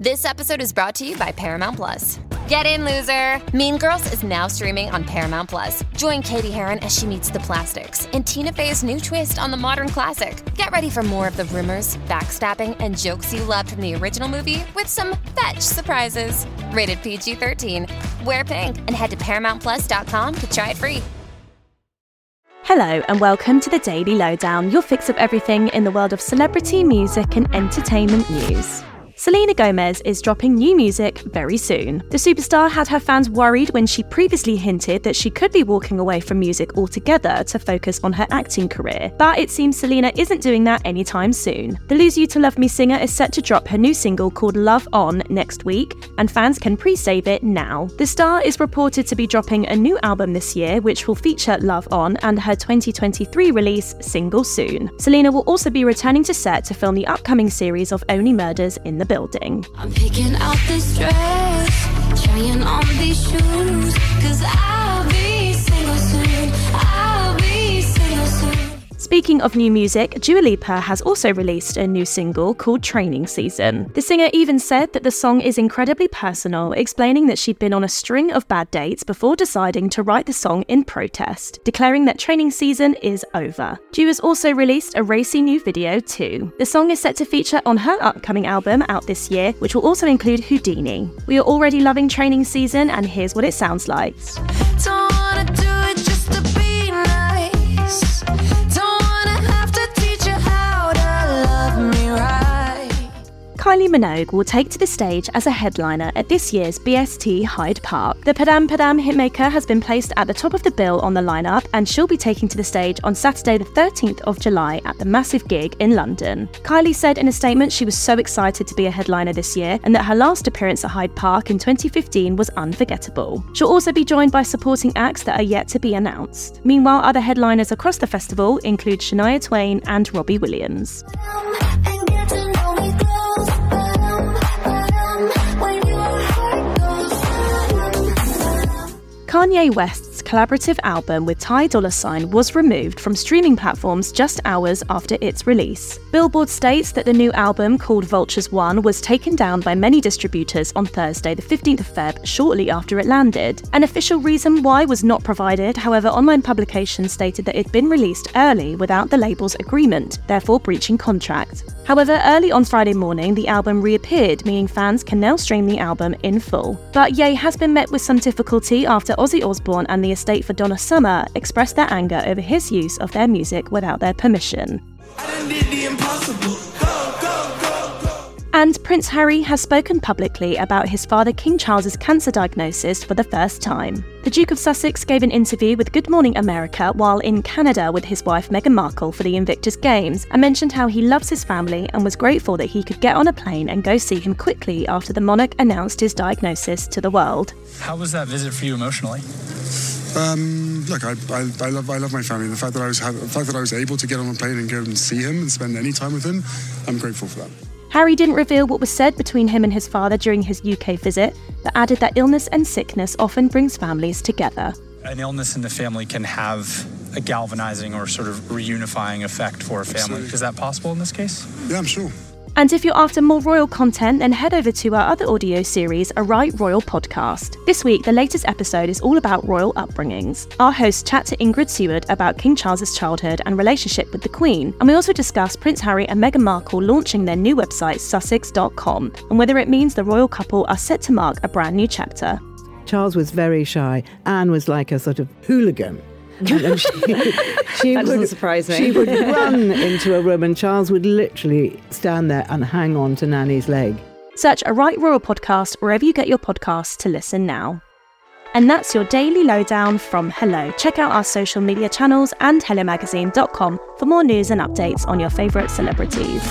This episode is brought to you by Paramount Plus. Get in, loser! Mean Girls is now streaming on Paramount Plus. Join Cady Heron as she meets the plastics in Tina Fey's new twist on the modern classic. Get ready for more of the rumors, backstabbing, and jokes you loved from the original movie with some fetch surprises. Rated PG 13. Wear pink and head to ParamountPlus.com to try it free. Hello, and welcome to the Daily Lowdown, your fix of everything in the world of celebrity, music, and entertainment news. Selena Gomez is dropping new music very soon. The superstar had her fans worried when she previously hinted that she could be walking away from music altogether to focus on her acting career. But it seems Selena isn't doing that anytime soon. The Lose You to Love Me singer is set to drop her new single called Love On next week, and fans can pre save it now. The star is reported to be dropping a new album this year, which will feature Love On and her 2023 release, Single Soon. Selena will also be returning to set to film the upcoming series of Only Murders in the building. I'm picking out this dress, trying on these shoes, cause I'll Speaking of new music, Dua Lipa has also released a new single called Training Season. The singer even said that the song is incredibly personal, explaining that she'd been on a string of bad dates before deciding to write the song in protest, declaring that training season is over. Dua's also released a racy new video too. The song is set to feature on her upcoming album out this year, which will also include Houdini. We are already loving Training Season, and here's what it sounds like. Kylie Minogue will take to the stage as a headliner at this year's BST Hyde Park. The Padam Padam hitmaker has been placed at the top of the bill on the lineup, and she'll be taking to the stage on Saturday, the 13th of July, at the massive gig in London. Kylie said in a statement she was so excited to be a headliner this year, and that her last appearance at Hyde Park in 2015 was unforgettable. She'll also be joined by supporting acts that are yet to be announced. Meanwhile, other headliners across the festival include Shania Twain and Robbie Williams. Kanye West's collaborative album with Ty Dolla Sign was removed from streaming platforms just hours after its release. Billboard states that the new album, called Vultures One, was taken down by many distributors on Thursday, the 15th of Feb, shortly after it landed. An official reason why was not provided, however, online publications stated that it'd been released early without the label's agreement, therefore breaching contract. However, early on Friday morning, the album reappeared, meaning fans can now stream the album in full. But Ye has been met with some difficulty after Ozzy Osbourne and the estate for Donna Summer expressed their anger over his use of their music without their permission. And Prince Harry has spoken publicly about his father King Charles's cancer diagnosis for the first time. The Duke of Sussex gave an interview with Good Morning America while in Canada with his wife Meghan Markle for the Invictus Games and mentioned how he loves his family and was grateful that he could get on a plane and go see him quickly after the monarch announced his diagnosis to the world. How was that visit for you emotionally? Um, look, I, I, I love I love my family. The fact that I was ha- the fact that I was able to get on a plane and go and see him and spend any time with him, I'm grateful for that. Harry didn't reveal what was said between him and his father during his UK visit, but added that illness and sickness often brings families together. An illness in the family can have a galvanizing or sort of reunifying effect for a family. Absolutely. Is that possible in this case? Yeah, I'm sure. And if you're after more royal content, then head over to our other audio series, A Right Royal Podcast. This week, the latest episode is all about royal upbringings. Our hosts chat to Ingrid Seward about King Charles's childhood and relationship with the Queen, and we also discuss Prince Harry and Meghan Markle launching their new website, sussex.com, and whether it means the royal couple are set to mark a brand new chapter. Charles was very shy. Anne was like a sort of hooligan. And she, she That doesn't would, surprise me. She would run into a room, and Charles would literally stand there and hang on to Nanny's leg. Search A Right Royal Podcast wherever you get your podcasts to listen now. And that's your daily lowdown from Hello. Check out our social media channels and hellomagazine.com for more news and updates on your favourite celebrities.